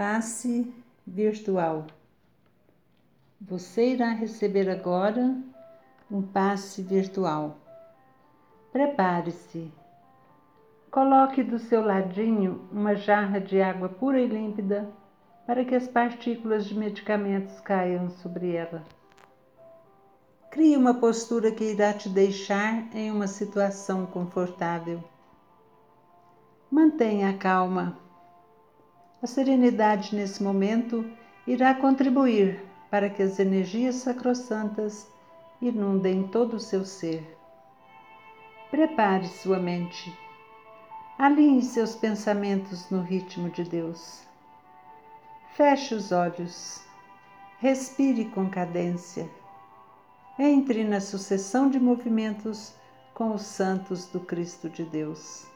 Passe virtual. Você irá receber agora um passe virtual. Prepare-se. Coloque do seu ladinho uma jarra de água pura e límpida para que as partículas de medicamentos caiam sobre ela. Crie uma postura que irá te deixar em uma situação confortável. Mantenha a calma. A serenidade nesse momento irá contribuir para que as energias sacrossantas inundem todo o seu ser. Prepare sua mente. Alinhe seus pensamentos no ritmo de Deus. Feche os olhos. Respire com cadência entre na sucessão de movimentos com os santos do Cristo de Deus.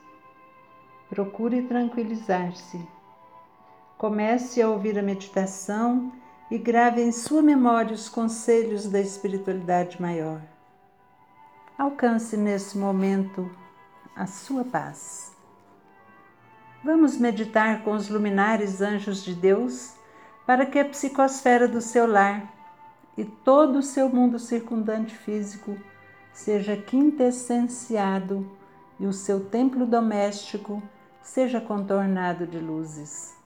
Procure tranquilizar-se. Comece a ouvir a meditação e grave em sua memória os conselhos da espiritualidade maior. Alcance nesse momento a sua paz. Vamos meditar com os luminares anjos de Deus para que a psicosfera do seu lar e todo o seu mundo circundante físico seja quintessenciado e o seu templo doméstico seja contornado de luzes.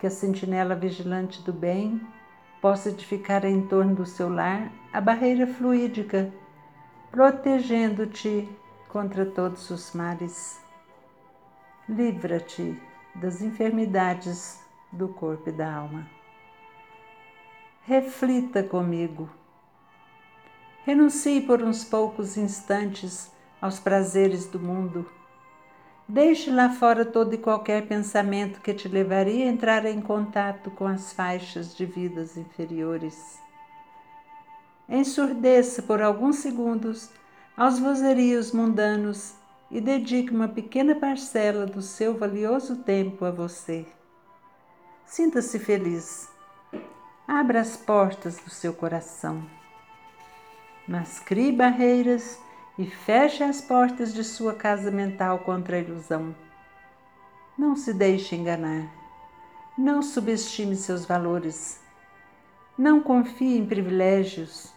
Que a sentinela vigilante do bem possa edificar em torno do seu lar a barreira fluídica, protegendo-te contra todos os males. Livra-te das enfermidades do corpo e da alma reflita comigo. Renuncie por uns poucos instantes aos prazeres do mundo. Deixe lá fora todo e qualquer pensamento que te levaria a entrar em contato com as faixas de vidas inferiores. Ensurdeça por alguns segundos aos vozerios mundanos e dedique uma pequena parcela do seu valioso tempo a você. Sinta-se feliz abra as portas do seu coração. Mas crie barreiras e feche as portas de sua casa mental contra a ilusão. Não se deixe enganar. Não subestime seus valores. Não confie em privilégios.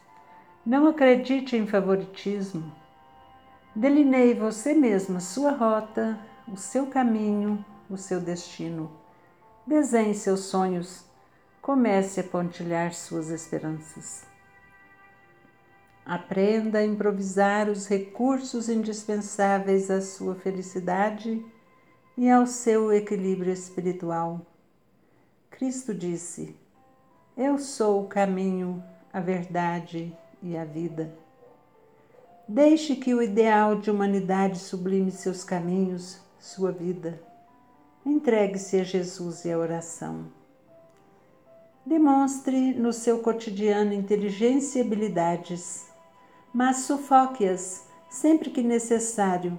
Não acredite em favoritismo. Delineie você mesma sua rota, o seu caminho, o seu destino. Desenhe seus sonhos comece a pontilhar suas esperanças. Aprenda a improvisar os recursos indispensáveis à sua felicidade e ao seu equilíbrio espiritual. Cristo disse: Eu sou o caminho, a verdade e a vida. Deixe que o ideal de humanidade sublime seus caminhos, sua vida. Entregue-se a Jesus e à oração. Demonstre no seu cotidiano inteligência e habilidades, mas sufoque-as sempre que necessário,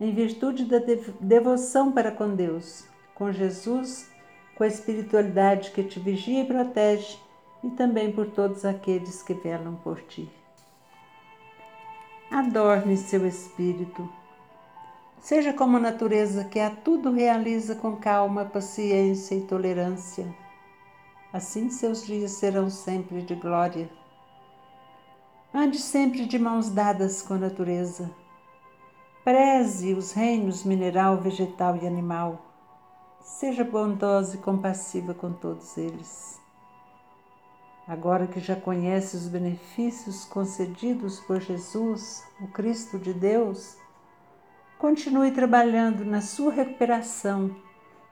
em virtude da devoção para com Deus, com Jesus, com a espiritualidade que te vigia e protege e também por todos aqueles que velam por ti. Adorne seu espírito. Seja como a natureza que a tudo realiza com calma, paciência e tolerância assim seus dias serão sempre de glória. Ande sempre de mãos dadas com a natureza. Preze os reinos mineral, vegetal e animal. Seja bondosa e compassiva com todos eles. Agora que já conhece os benefícios concedidos por Jesus, o Cristo de Deus, continue trabalhando na sua recuperação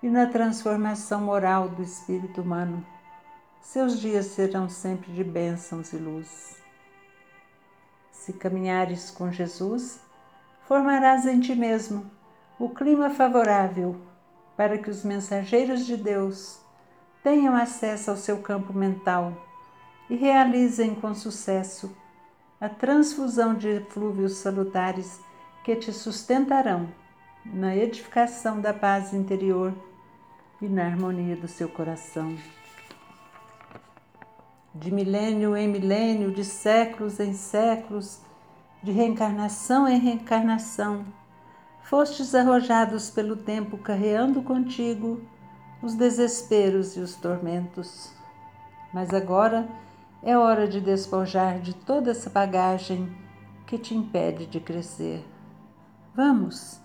e na transformação moral do espírito humano seus dias serão sempre de bênçãos e luz. Se caminhares com Jesus, formarás em ti mesmo o clima favorável para que os mensageiros de Deus tenham acesso ao seu campo mental e realizem com sucesso a transfusão de eflúvios salutares que te sustentarão na edificação da paz interior e na harmonia do seu coração de milênio em milênio, de séculos em séculos, de reencarnação em reencarnação, fostes arrojados pelo tempo carreando contigo os desesperos e os tormentos. Mas agora é hora de despojar de toda essa bagagem que te impede de crescer. Vamos,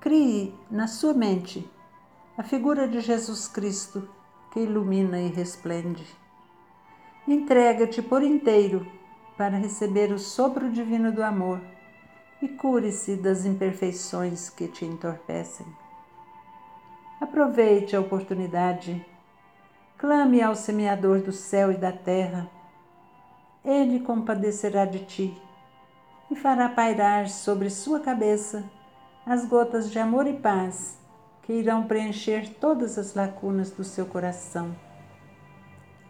crie na sua mente a figura de Jesus Cristo que ilumina e resplende. Entrega-te por inteiro para receber o sopro divino do amor e cure-se das imperfeições que te entorpecem. Aproveite a oportunidade, clame ao semeador do céu e da terra. Ele compadecerá de ti e fará pairar sobre sua cabeça as gotas de amor e paz que irão preencher todas as lacunas do seu coração.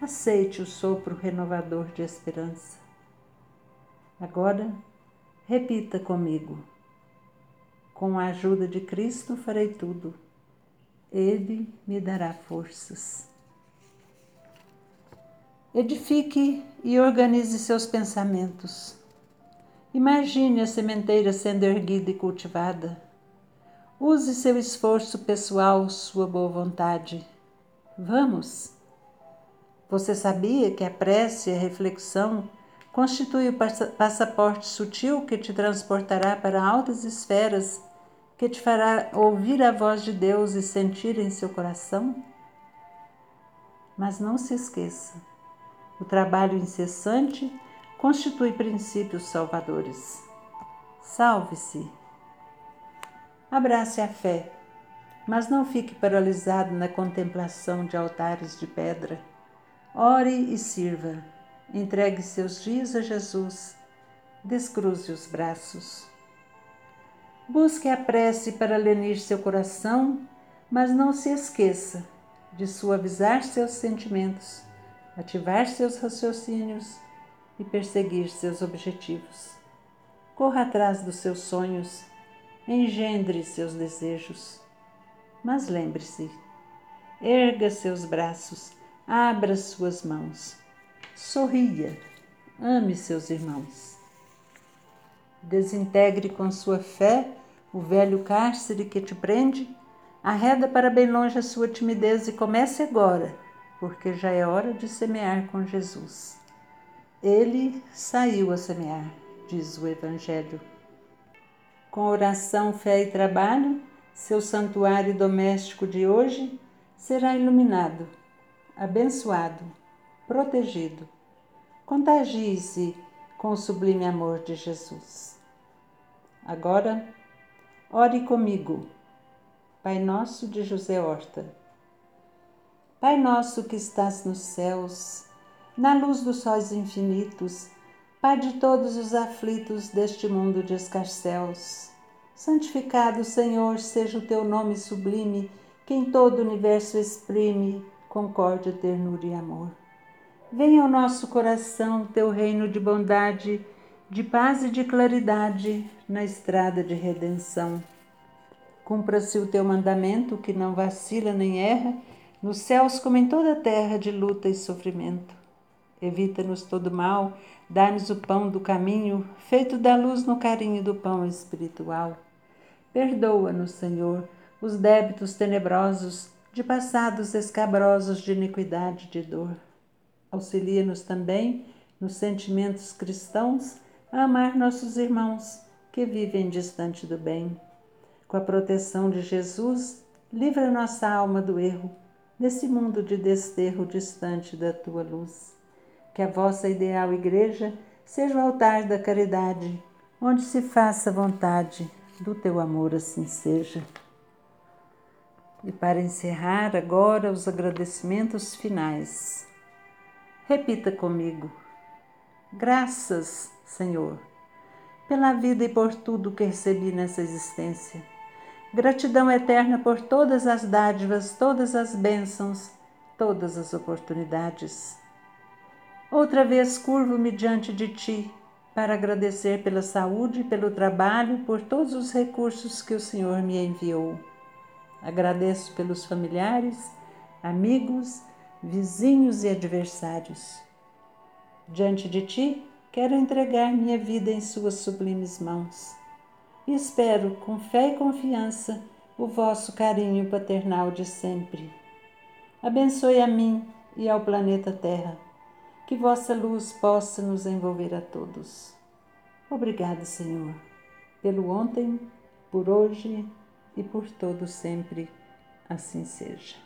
Aceite o sopro renovador de esperança. Agora, repita comigo: Com a ajuda de Cristo farei tudo. Ele me dará forças. Edifique e organize seus pensamentos. Imagine a sementeira sendo erguida e cultivada. Use seu esforço pessoal, sua boa vontade. Vamos! Você sabia que a prece e a reflexão constituem o passaporte sutil que te transportará para altas esferas, que te fará ouvir a voz de Deus e sentir em seu coração? Mas não se esqueça, o trabalho incessante constitui princípios salvadores. Salve-se. Abrace a fé, mas não fique paralisado na contemplação de altares de pedra. Ore e sirva. Entregue seus dias a Jesus. Descruze os braços. Busque a prece para lenir seu coração, mas não se esqueça de suavizar seus sentimentos, ativar seus raciocínios e perseguir seus objetivos. Corra atrás dos seus sonhos, engendre seus desejos. Mas lembre-se, erga seus braços, abra suas mãos, sorria, ame seus irmãos. Desintegre com sua fé o velho cárcere que te prende, arreda para bem longe a sua timidez e comece agora, porque já é hora de semear com Jesus. Ele saiu a semear, diz o Evangelho. Com oração, fé e trabalho, seu santuário doméstico de hoje será iluminado, abençoado, protegido. Contagie-se com o sublime amor de Jesus. Agora, ore comigo. Pai nosso de José Horta. Pai nosso que estás nos céus, na luz dos sóis infinitos, Pai de todos os aflitos deste mundo de escarcéus. Santificado, Senhor, seja o teu nome sublime, que em todo o universo exprime concórdia, ternura e amor. Venha ao nosso coração teu reino de bondade, de paz e de claridade na estrada de redenção. Cumpra-se o teu mandamento, que não vacila nem erra, nos céus como em toda a terra de luta e sofrimento. Evita-nos todo mal, dá-nos o pão do caminho, feito da luz no carinho do pão espiritual. Perdoa-nos, Senhor, os débitos tenebrosos, de passados escabrosos de iniquidade e de dor. Auxilia-nos também, nos sentimentos cristãos, a amar nossos irmãos que vivem distante do bem. Com a proteção de Jesus, livra nossa alma do erro, nesse mundo de desterro distante da tua luz que a vossa ideal igreja seja o altar da caridade, onde se faça vontade do teu amor, assim seja. E para encerrar agora os agradecimentos finais, repita comigo: Graças, Senhor, pela vida e por tudo que recebi nessa existência. Gratidão eterna por todas as dádivas, todas as bênçãos, todas as oportunidades. Outra vez curvo-me diante de ti para agradecer pela saúde, pelo trabalho, por todos os recursos que o Senhor me enviou. Agradeço pelos familiares, amigos, vizinhos e adversários. Diante de ti, quero entregar minha vida em Suas sublimes mãos. E espero, com fé e confiança, o vosso carinho paternal de sempre. Abençoe a mim e ao planeta Terra, que vossa luz possa nos envolver a todos. Obrigado, Senhor, pelo ontem, por hoje e por todo sempre. Assim seja.